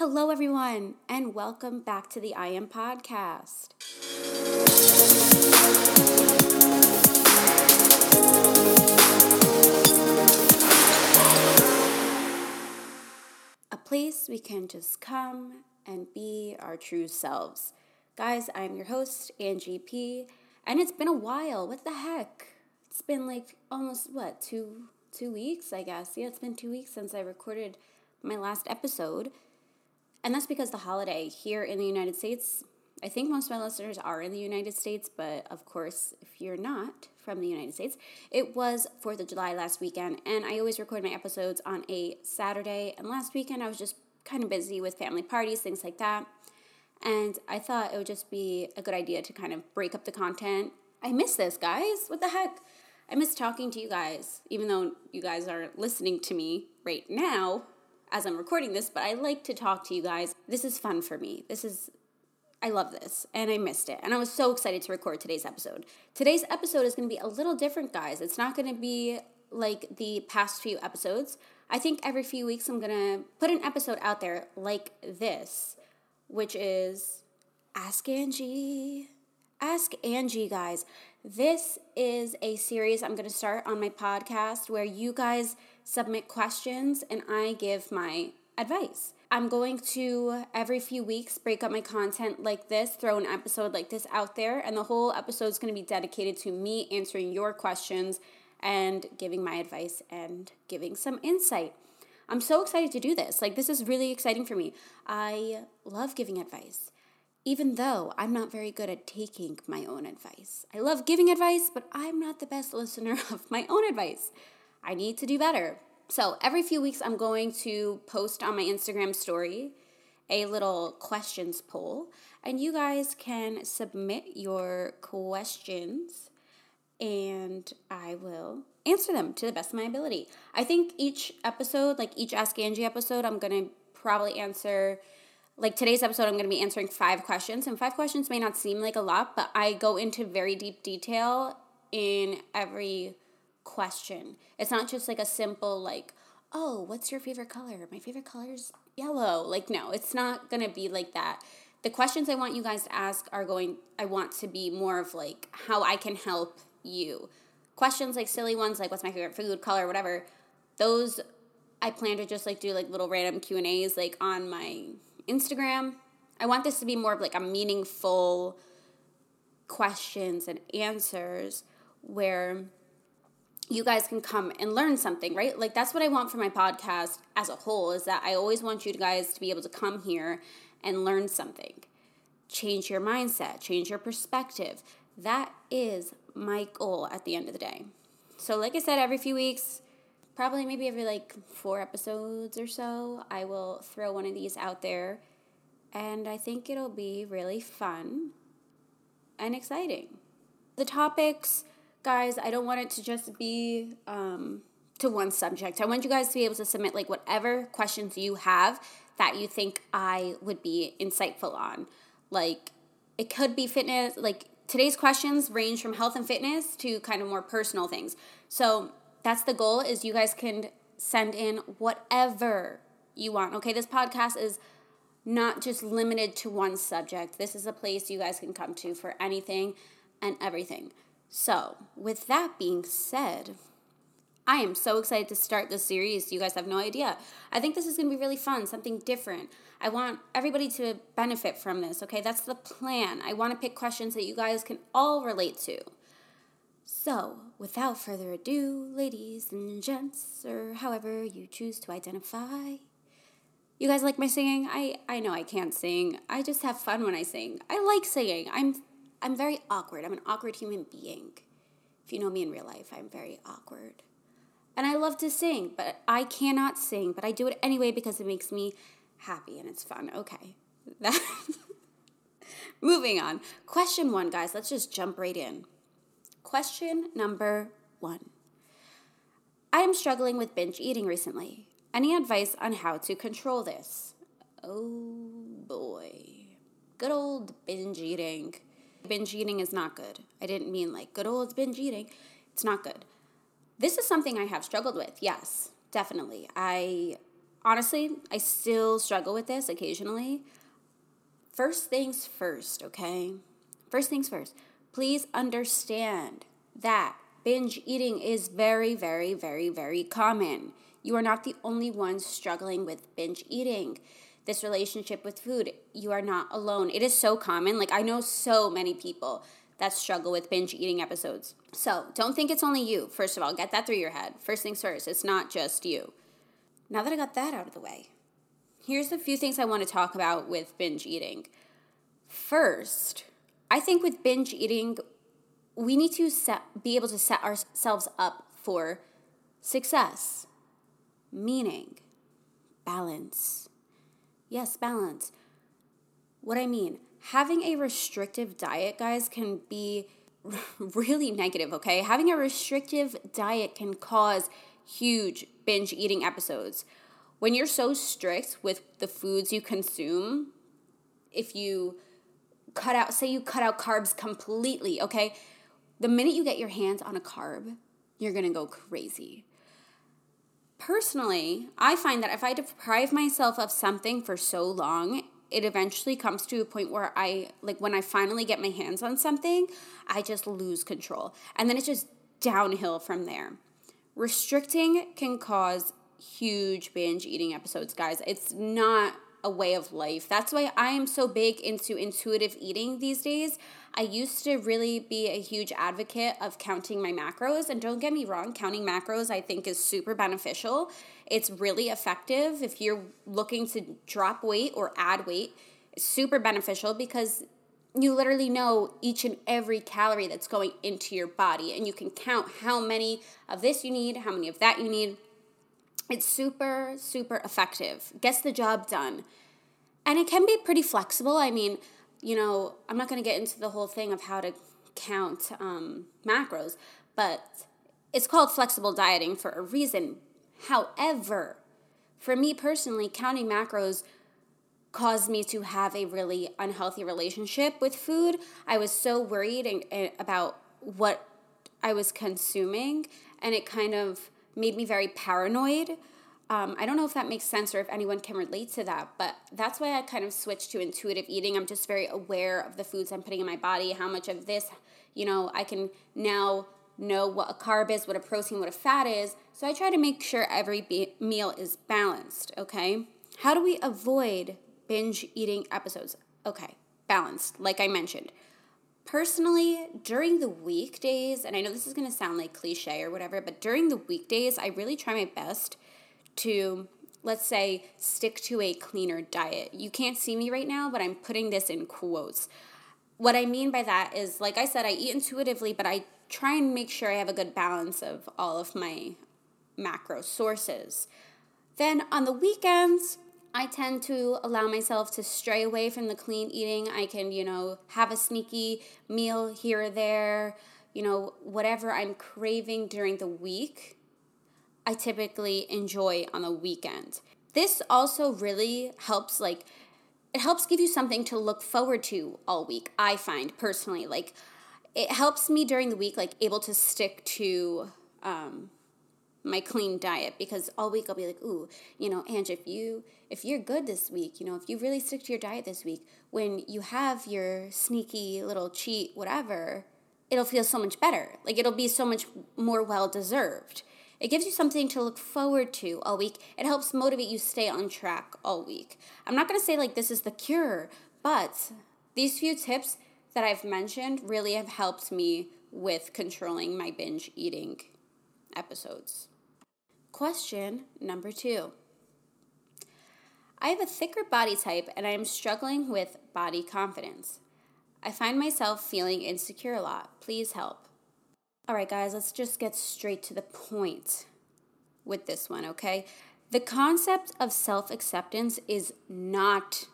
Hello, everyone, and welcome back to the I Am Podcast. A place we can just come and be our true selves. Guys, I'm your host, Angie P, and it's been a while. What the heck? It's been like almost what two two weeks, I guess. Yeah, it's been two weeks since I recorded my last episode. And that's because the holiday here in the United States, I think most of my listeners are in the United States, but of course, if you're not from the United States, it was 4th of July last weekend, and I always record my episodes on a Saturday. And last weekend, I was just kind of busy with family parties, things like that. And I thought it would just be a good idea to kind of break up the content. I miss this, guys. What the heck? I miss talking to you guys, even though you guys are listening to me right now as I'm recording this, but I like to talk to you guys. This is fun for me. This is, I love this, and I missed it. And I was so excited to record today's episode. Today's episode is going to be a little different, guys. It's not going to be like the past few episodes. I think every few weeks I'm going to put an episode out there like this, which is Ask Angie. Ask Angie, guys. This is a series I'm going to start on my podcast where you guys submit questions and I give my advice. I'm going to every few weeks break up my content like this, throw an episode like this out there, and the whole episode is going to be dedicated to me answering your questions and giving my advice and giving some insight. I'm so excited to do this. Like, this is really exciting for me. I love giving advice even though I'm not very good at taking my own advice. I love giving advice, but I'm not the best listener of my own advice. I need to do better. So every few weeks, I'm going to post on my Instagram story a little questions poll, and you guys can submit your questions, and I will answer them to the best of my ability. I think each episode, like each Ask Angie episode, I'm to probably answer like today's episode, I'm going to be answering five questions, and five questions may not seem like a lot, but I go into very deep detail in every question. It's not just like a simple, like, oh, what's your favorite color? My favorite color is yellow. Like, no, it's not going to be like that. The questions I want you guys to ask are going, I want to be more of like how I can help you. Questions like silly ones, like what's my favorite food, color, whatever, those I plan to just like do like little random Q and A's like on my Instagram. I want this to be more of like a meaningful questions and answers where you guys can come and learn something, right? Like that's what I want for my podcast as a whole is that I always want you guys to be able to come here and learn something. Change your mindset, change your perspective. That is my goal at the end of the day. So like I said every few weeks, probably maybe every like four episodes or so, I will throw one of these out there. And I think it'll be really fun and exciting. The topics, guys, I don't want it to just be um, to one subject. I want you guys to be able to submit like whatever questions you have that you think I would be insightful on. Like, it could be fitness, like, today's questions range from health and fitness to kind of more personal things. So, that's the goal is you guys can send in whatever you want. Okay, this podcast is not just limited to one subject. This is a place you guys can come to for anything and everything. So, with that being said, I am so excited to start this series. You guys have no idea. I think this is going to be really fun, something different. I want everybody to benefit from this, okay? That's the plan. I want to pick questions that you guys can all relate to. So, without further ado, ladies and gents, or however you choose to identify, you guys like my singing? I, I know I can't sing. I just have fun when I sing. I like singing. I'm I'm very awkward. I'm an awkward human being. If you know me in real life, I'm very awkward. And I love to sing, but I cannot sing, but I do it anyway because it makes me happy and it's fun. Okay. That Moving on. Question 1, guys. Let's just jump right in. Question number one I am struggling with binge eating recently. Any advice on how to control this? Oh boy. Good old binge eating. Binge eating is not good. I didn't mean like good old binge eating. It's not good. This is something I have struggled with. Yes, definitely. I honestly, I still struggle with this occasionally. First things first, okay? First things first. Please understand that binge eating is very, very, very, very common. You are not the only ones struggling with binge eating. This relationship with food, you are not alone. It is so common. Like, I know so many people that struggle with binge eating episodes. So, don't think it's only you. First of all, get that through your head. First things first, it's not just you. Now that I got that out of the way, here's a few things I want to talk about with binge eating. First, I think with binge eating, we need to set, be able to set ourselves up for success, meaning balance. Yes, balance. What I mean, having a restrictive diet, guys, can be really negative, okay? Having a restrictive diet can cause huge binge eating episodes. When you're so strict with the foods you consume, if you cut out, say you cut out carbs completely, okay? The minute you get your hands on a carb, you're gonna go crazy. Personally, I find that if I deprive myself of something for so long, it eventually comes to a point where I, like, when I finally get my hands on something, I just lose control. And then it's just downhill from there. Restricting can cause huge binge eating episodes, guys. It's not a way of life. That's why I am so big into intuitive eating these days. I used to really be a huge advocate of counting my macros. And don't get me wrong, counting macros I think is super beneficial. It's really effective if you're looking to drop weight or add weight. It's super beneficial because you literally know each and every calorie that's going into your body and you can count how many of this you need, how many of that you need it's super, super effective, gets the job done. And it can be pretty flexible. I mean, you know, I'm not going to get into the whole thing of how to count um, macros, but it's called flexible dieting for a reason. However, for me personally, counting macros caused me to have a really unhealthy relationship with food. I was so worried and, and about what I was consuming, and it kind of made me very paranoid. Um, I don't know if that makes sense or if anyone can relate to that, but that's why I kind of switched to intuitive eating. I'm just very aware of the foods I'm putting in my body, how much of this, you know, I can now know what a carb is, what a protein, what a fat is. So I try to make sure every be- meal is balanced, okay? How do we avoid binge eating episodes? Okay, balanced, like I mentioned. Personally, during the weekdays, and I know this is gonna sound like cliche or whatever, but during the weekdays, I really try my best to, let's say, stick to a cleaner diet. You can't see me right now, but I'm putting this in quotes. What I mean by that is, like I said, I eat intuitively, but I try and make sure I have a good balance of all of my macro sources. Then on the weekends, I tend to allow myself to stray away from the clean eating. I can, you know, have a sneaky meal here or there, you know, whatever I'm craving during the week, I typically enjoy on the weekend. This also really helps, like, it helps give you something to look forward to all week, I find personally. Like, it helps me during the week, like, able to stick to, um, my clean diet because all week I'll be like, ooh, you know, Ange, if you if you're good this week, you know, if you really stick to your diet this week, when you have your sneaky little cheat, whatever, it'll feel so much better. Like it'll be so much more well deserved. It gives you something to look forward to all week. It helps motivate you stay on track all week. I'm not gonna say like this is the cure, but these few tips that I've mentioned really have helped me with controlling my binge eating episodes. Question number two I have a thicker body type and I am struggling with body confidence. I find myself feeling insecure a lot. Please help. All right, guys, let's just get straight to the point with this one, okay? The concept of self acceptance is not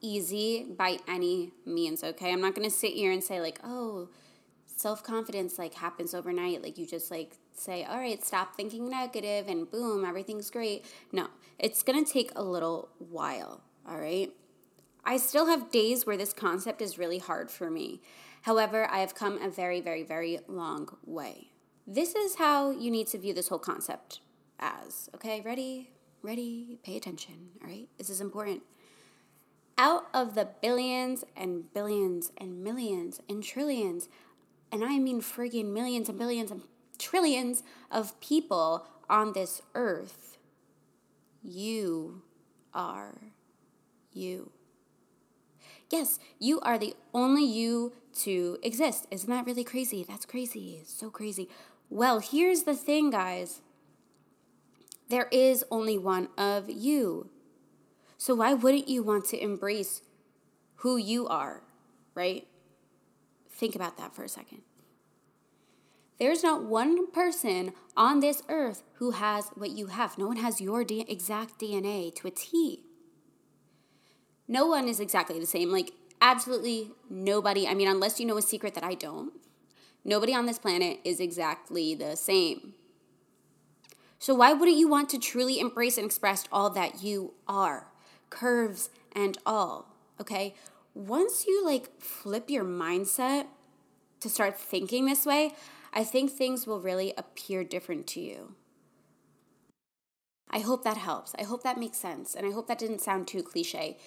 easy by any means, okay? I'm not gonna sit here and say, like, oh, self confidence like happens overnight. Like you just like say, all right, stop thinking negative and boom, everything's great. No, it's gonna take a little while, all right? I still have days where this concept is really hard for me. However, I have come a very, very, very long way. This is how you need to view this whole concept as. Okay, ready? ready, pay attention, all right? This is important. Out of the billions and billions and millions and trillions, and I mean friggin' millions and billions and trillions of people on this earth, you are you. Yes, you are the only you to exist. Isn't that really crazy? That's crazy. so crazy. Well, here's the thing, guys there is only one of you. So why wouldn't you want to embrace who you are, right? Think about that for a second. There's not one person on this earth who has what you have. No one has your D- exact DNA to a T. No one is exactly the same. Like, absolutely nobody. I mean, unless you know a secret that I don't, nobody on this planet is exactly the same. So, why wouldn't you want to truly embrace and express all that you are, curves and all? Okay. Once you like flip your mindset to start thinking this way, I think things will really appear different to you. I hope that helps. I hope that makes sense. And I hope that didn't sound too cliche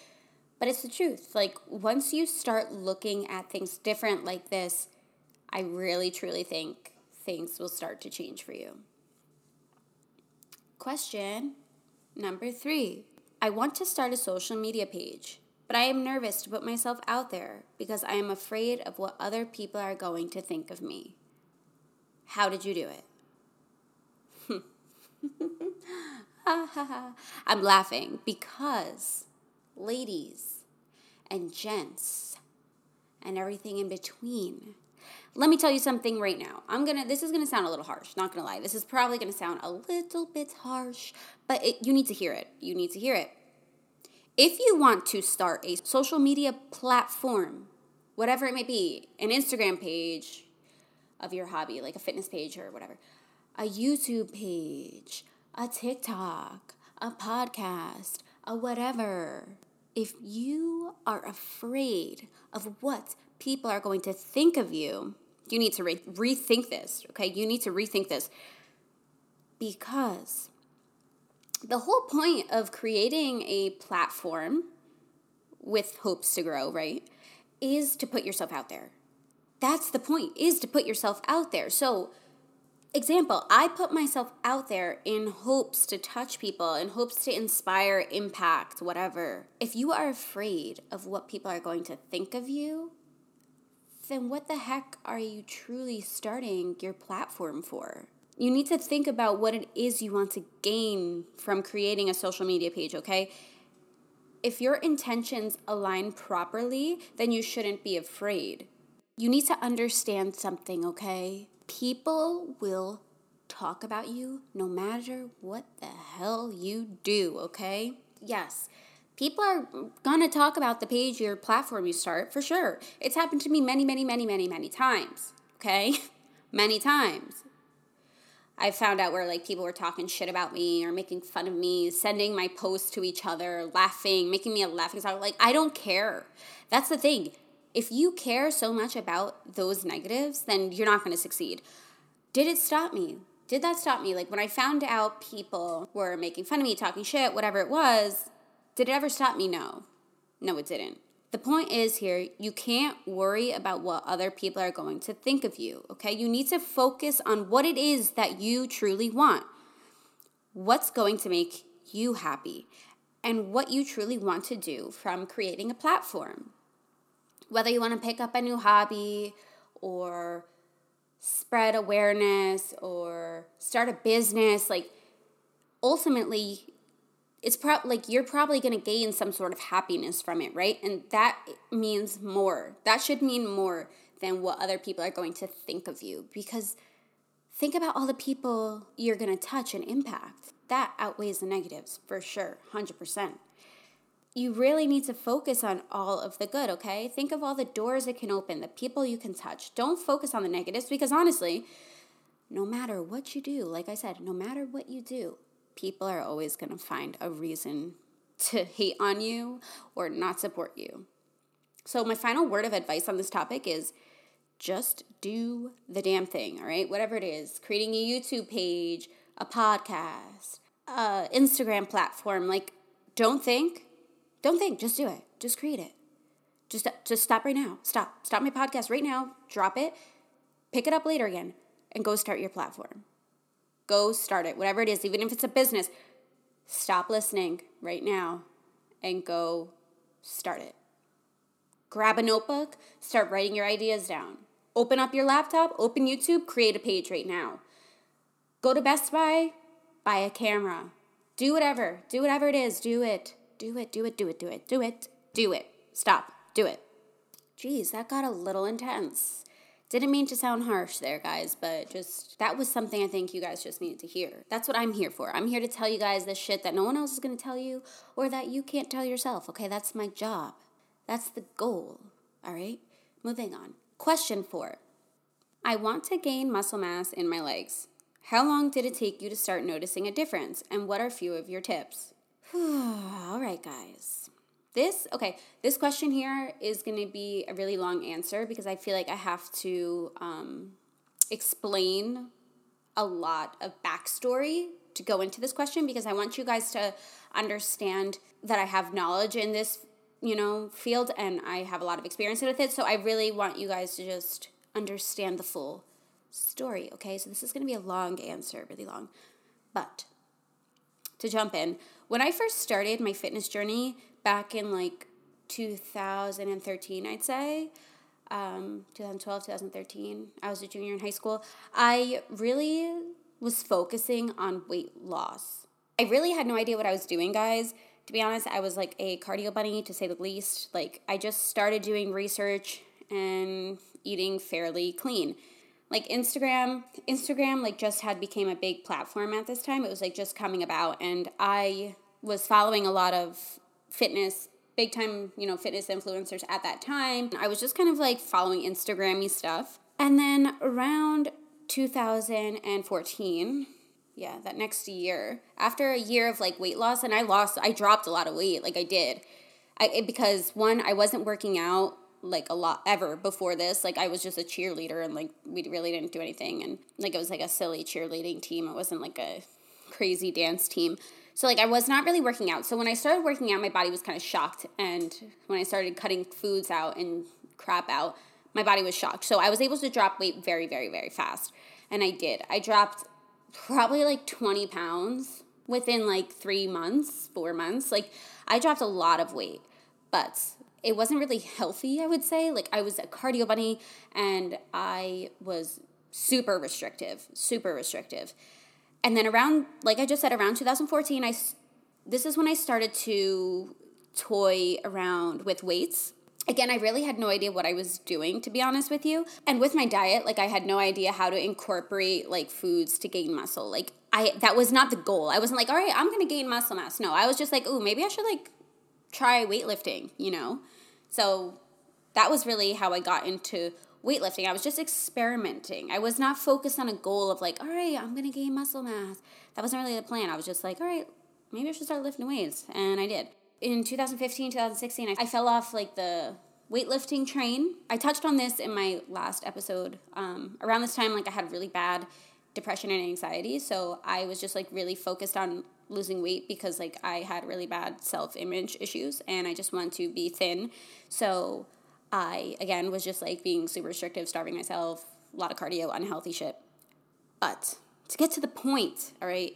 but it's the truth. Like, once you start looking at things different like this, I really truly think things will start to change for you. Question number three I want to start a social media page, but I am nervous to put myself out there because I am afraid of what other people are going to think of me. How did you do it? I'm laughing because, ladies, and gents and everything in between. Let me tell you something right now. I'm gonna, this is gonna sound a little harsh, not gonna lie. This is probably gonna sound a little bit harsh, but it, you need to hear it. You need to hear it. If you want to start a social media platform, whatever it may be, an Instagram page of your hobby, like a fitness page or whatever, a YouTube page, a TikTok, a podcast, a whatever, if you are afraid of what people are going to think of you, you need to re- rethink this, okay? You need to rethink this because the whole point of creating a platform with hopes to grow, right, is to put yourself out there. That's the point, is to put yourself out there. So example, I put myself out there in hopes to touch people, in hopes to inspire, impact, whatever. If you are afraid of what people are going to think of you, then what the heck are you truly starting your platform for? You need to think about what it is you want to gain from creating a social media page, okay? If your intentions align properly, then you shouldn't be afraid. You need to understand something, okay? people will talk about you no matter what the hell you do, okay? Yes, people are gonna talk about the page, your platform you start, for sure. It's happened to me many, many, many, many, many times, okay? many times. I found out where like people were talking shit about me or making fun of me, sending my posts to each other, laughing, making me a laughing stock. Like I don't care. That's the thing if you care so much about those negatives, then you're not going to succeed. Did it stop me? Did that stop me? Like when I found out people were making fun of me, talking shit, whatever it was, did it ever stop me? No. No, it didn't. The point is here, you can't worry about what other people are going to think of you, okay? You need to focus on what it is that you truly want. What's going to make you happy and what you truly want to do from creating a platform whether you want to pick up a new hobby or spread awareness or start a business, like ultimately it's probably like you're probably going to gain some sort of happiness from it, right? And that means more. That should mean more than what other people are going to think of you because think about all the people you're going to touch and impact. That outweighs the negatives for sure, 100% you really need to focus on all of the good, okay? Think of all the doors it can open, the people you can touch. Don't focus on the negatives because honestly, no matter what you do, like I said, no matter what you do, people are always going to find a reason to hate on you or not support you. So, my final word of advice on this topic is just do the damn thing, all right? Whatever it is, creating a YouTube page, a podcast, uh, Instagram platform. Like, don't think, don't think, just do it. Just create it. Just, uh, just stop right now. Stop. Stop my podcast right now. Drop it. Pick it up later again and go start your platform. Go start it, whatever it is, even if it's a business. Stop listening right now and go start it. Grab a notebook, start writing your ideas down. Open up your laptop, open YouTube, create a page right now. Go to Best Buy, buy a camera. Do whatever, do whatever it is, do it. Do it, do it, do it, do it, do it, do it. Stop, do it. Geez, that got a little intense. Didn't mean to sound harsh there, guys, but just that was something I think you guys just needed to hear. That's what I'm here for. I'm here to tell you guys this shit that no one else is gonna tell you or that you can't tell yourself, okay? That's my job. That's the goal, all right? Moving on. Question four I want to gain muscle mass in my legs. How long did it take you to start noticing a difference, and what are a few of your tips? all right, guys. This, okay, this question here is going to be a really long answer because I feel like I have to um, explain a lot of backstory to go into this question because I want you guys to understand that I have knowledge in this, you know, field and I have a lot of experience with it. So I really want you guys to just understand the full story, okay? So this is going to be a long answer, really long. But to jump in, when I first started my fitness journey back in like 2013, I'd say, um, 2012, 2013, I was a junior in high school, I really was focusing on weight loss. I really had no idea what I was doing, guys. To be honest, I was like a cardio bunny to say the least. Like, I just started doing research and eating fairly clean like Instagram, Instagram like just had became a big platform at this time. It was like just coming about and I was following a lot of fitness big time, you know, fitness influencers at that time. I was just kind of like following Instagrammy stuff. And then around 2014, yeah, that next year, after a year of like weight loss and I lost I dropped a lot of weight, like I did. I, because one, I wasn't working out like a lot ever before this. Like I was just a cheerleader and like we really didn't do anything and like it was like a silly cheerleading team. It wasn't like a crazy dance team. So like I was not really working out. So when I started working out, my body was kind of shocked and when I started cutting foods out and crap out, my body was shocked. So I was able to drop weight very very very fast. And I did. I dropped probably like 20 pounds within like 3 months, 4 months. Like I dropped a lot of weight. But it wasn't really healthy, I would say. Like I was a cardio bunny and I was super restrictive, super restrictive. And then around like I just said around 2014 I this is when I started to toy around with weights. Again, I really had no idea what I was doing to be honest with you. And with my diet, like I had no idea how to incorporate like foods to gain muscle. Like I that was not the goal. I wasn't like, "All right, I'm going to gain muscle mass." No, I was just like, "Ooh, maybe I should like try weightlifting, you know? So that was really how I got into weightlifting. I was just experimenting. I was not focused on a goal of like, all right, I'm going to gain muscle mass. That wasn't really the plan. I was just like, all right, maybe I should start lifting weights. And I did. In 2015, 2016, I fell off like the weightlifting train. I touched on this in my last episode. Um, around this time, like I had really bad depression and anxiety. So I was just like really focused on losing weight because like I had really bad self image issues and I just wanted to be thin. So I again was just like being super restrictive, starving myself, a lot of cardio, unhealthy shit. But to get to the point, all right.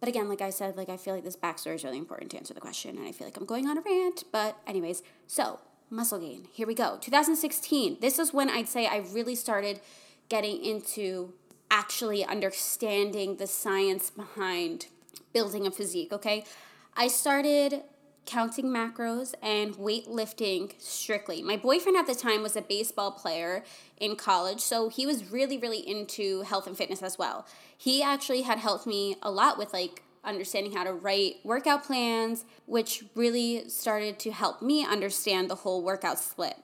But again, like I said, like I feel like this backstory is really important to answer the question, and I feel like I'm going on a rant. But anyways, so muscle gain. Here we go. 2016. This is when I'd say I really started getting into actually understanding the science behind building a physique, okay? I started counting macros and weightlifting strictly. My boyfriend at the time was a baseball player in college, so he was really, really into health and fitness as well. He actually had helped me a lot with like understanding how to write workout plans, which really started to help me understand the whole workout split,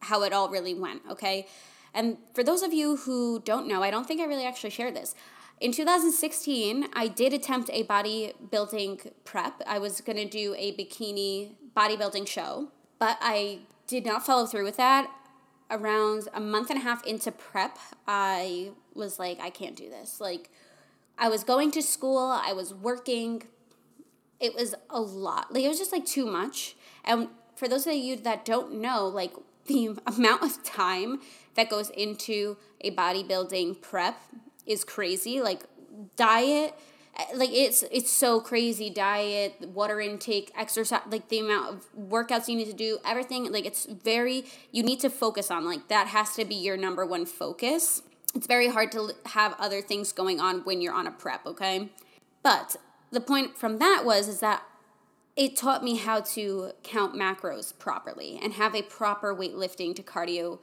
how it all really went, okay? And for those of you who don't know, I don't think I really actually shared this. In 2016, I did attempt a bodybuilding prep. I was going to do a bikini bodybuilding show, but I did not follow through with that. Around a month and a half into prep, I was like, I can't do this. Like, I was going to school, I was working. It was a lot. Like it was just like too much. And for those of you that don't know, like the amount of time that goes into a bodybuilding prep is crazy. Like diet, like it's it's so crazy. Diet, water intake, exercise, like the amount of workouts you need to do, everything. Like it's very you need to focus on. Like that has to be your number one focus. It's very hard to have other things going on when you're on a prep. Okay, but the point from that was is that it taught me how to count macros properly and have a proper weightlifting to cardio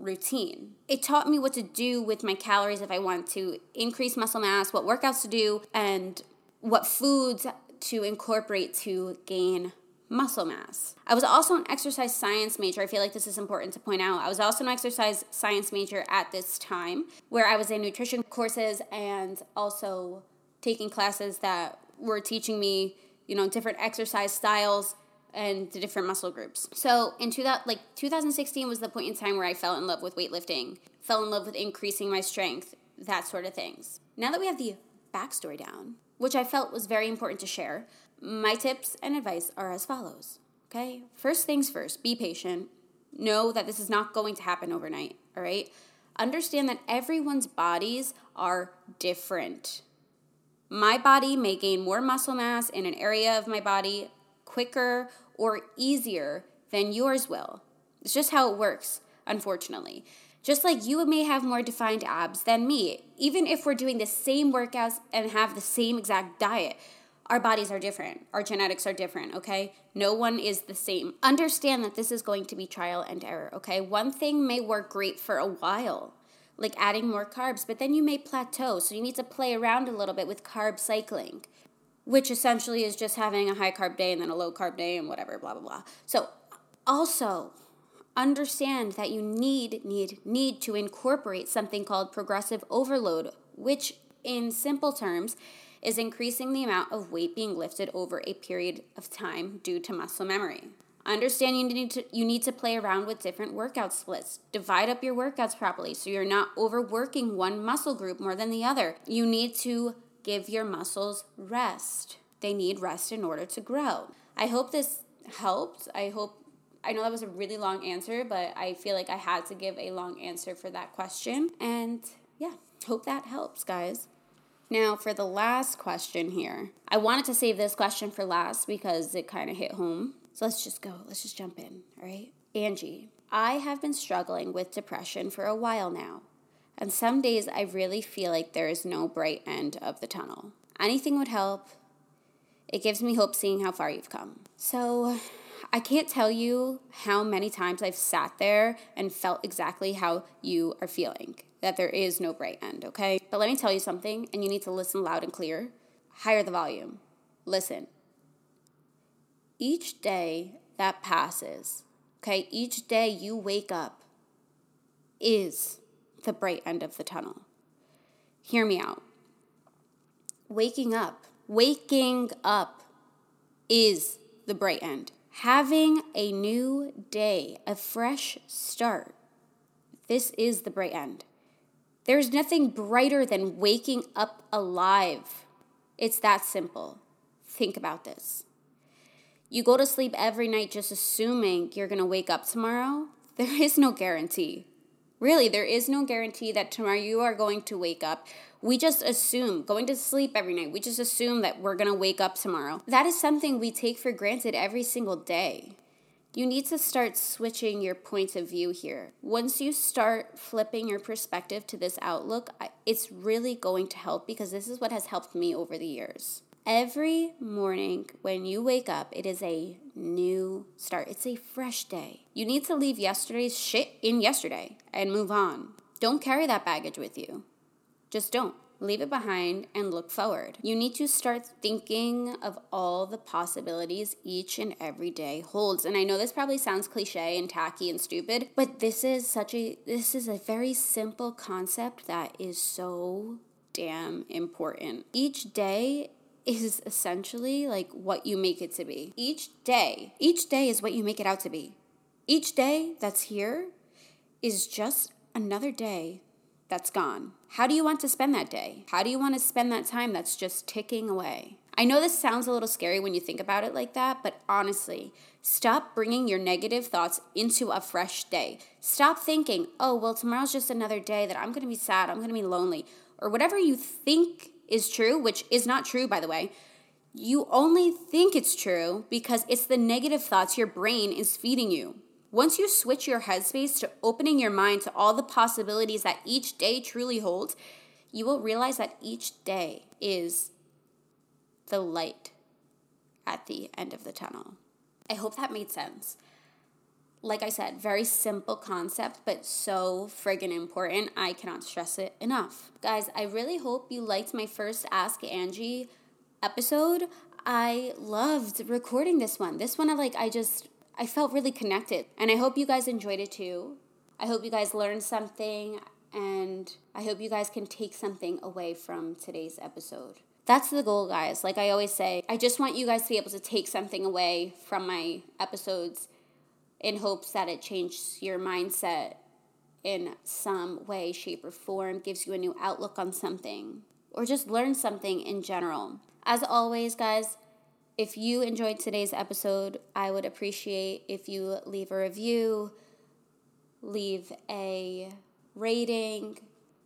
routine. It taught me what to do with my calories if I want to increase muscle mass, what workouts to do, and what foods to incorporate to gain muscle mass. I was also an exercise science major. I feel like this is important to point out. I was also an exercise science major at this time where I was in nutrition courses and also taking classes that were teaching me, you know, different exercise styles and the different muscle groups. So in two that like 2016 was the point in time where I fell in love with weightlifting, fell in love with increasing my strength, that sort of things. Now that we have the backstory down, which I felt was very important to share, my tips and advice are as follows. Okay, first things first, be patient. Know that this is not going to happen overnight. All right, understand that everyone's bodies are different. My body may gain more muscle mass in an area of my body quicker or easier than yours will. It's just how it works, unfortunately. Just like you may have more defined abs than me, even if we're doing the same workouts and have the same exact diet, our bodies are different. Our genetics are different, okay? No one is the same. Understand that this is going to be trial and error, okay? One thing may work great for a while, like adding more carbs, but then you may plateau. So you need to play around a little bit with carb cycling which essentially is just having a high carb day and then a low carb day and whatever, blah, blah, blah. So also understand that you need, need, need to incorporate something called progressive overload, which in simple terms is increasing the amount of weight being lifted over a period of time due to muscle memory. Understand you need to you need to play around with different workout splits. Divide up your workouts properly so you're not overworking one muscle group more than the other. You need to give your muscles rest. They need rest in order to grow. I hope this helped. I hope I know that was a really long answer, but I feel like I had to give a long answer for that question. And yeah, hope that helps, guys. Now, for the last question here, I wanted to save this question for last because it kind of hit home. So let's just go. Let's just jump in, all right? Angie, I have been struggling with depression for a while now. And some days I really feel like there is no bright end of the tunnel. Anything would help. It gives me hope seeing how far you've come. So I can't tell you how many times I've sat there and felt exactly how you are feeling that there is no bright end, okay? But let me tell you something, and you need to listen loud and clear. Higher the volume. Listen. Each day that passes, okay, each day you wake up is the bright end of the tunnel. Hear me out. Waking up, waking up is the bright end. Having a new day, a fresh start, this is the bright end. There's nothing brighter than waking up alive. It's that simple. Think about this. You go to sleep every night just assuming you're going to wake up tomorrow. There is no guarantee. Really, there is no guarantee that tomorrow you are going to wake up. We just assume, going to sleep every night, we just assume that we're going to wake up tomorrow. That is something we take for granted every single day. You need to start switching your point of view here. Once you start flipping your perspective to this outlook, it's really going to help because this is what has helped me over the years. Every morning when you wake up, it is a new start. It's a fresh day. You need to leave yesterday's shit in yesterday and move on. Don't carry that baggage with you. Just don't. Leave it behind and look forward. You need to start thinking of all the possibilities each and every day holds. And I know this probably sounds cliche and tacky and stupid, but this is such a this is a very simple concept that is so damn important. Each day is essentially like what you make it to be. Each day, each day is what you make it out to be. Each day that's here is just another day that's gone? How do you want to spend that day? How do you want to spend that time that's just ticking away? I know this sounds a little scary when you think about it like that, but honestly, stop bringing your negative thoughts into a fresh day. Stop thinking, oh, well, tomorrow's just another day that I'm going to be sad, I'm going to be lonely, or whatever you think is true, which is not true, by the way. You only think it's true because it's the negative thoughts your brain is feeding you. Once you switch your headspace to opening your mind to all the possibilities that each day truly holds, you will realize that each day is the light at the end of the tunnel. I hope that made sense. Like I said, very simple concept, but so friggin' important. I cannot stress it enough. Guys, I really hope you liked my first Ask Angie episode. I loved recording this one. This one, I like, I just, I felt really connected. And I hope you guys enjoyed it too. I hope you guys learned something, and I hope you guys can take something away from today's episode. That's the goal, guys. Like I always say, I just want you guys to be able to take something away from my episodes in hopes that it changes your mindset in some way, shape, or form, gives you a new outlook on something, or just learn something in general. As always, guys, if you enjoyed today's episode, I would appreciate if you leave a review, leave a rating,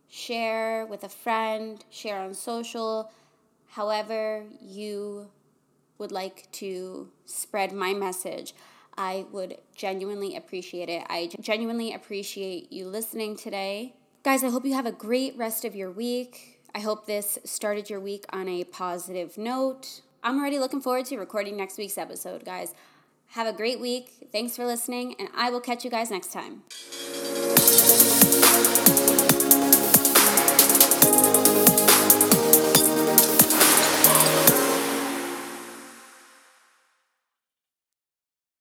share with a friend, share on social however you would like to spread my message. I would genuinely appreciate it. I genuinely appreciate you listening today. Guys, I hope you have a great rest of your week. I hope this started your week on a positive note. I'm already looking forward to recording next week's episode, guys. Have a great week. Thanks for listening, and I will catch you guys next time.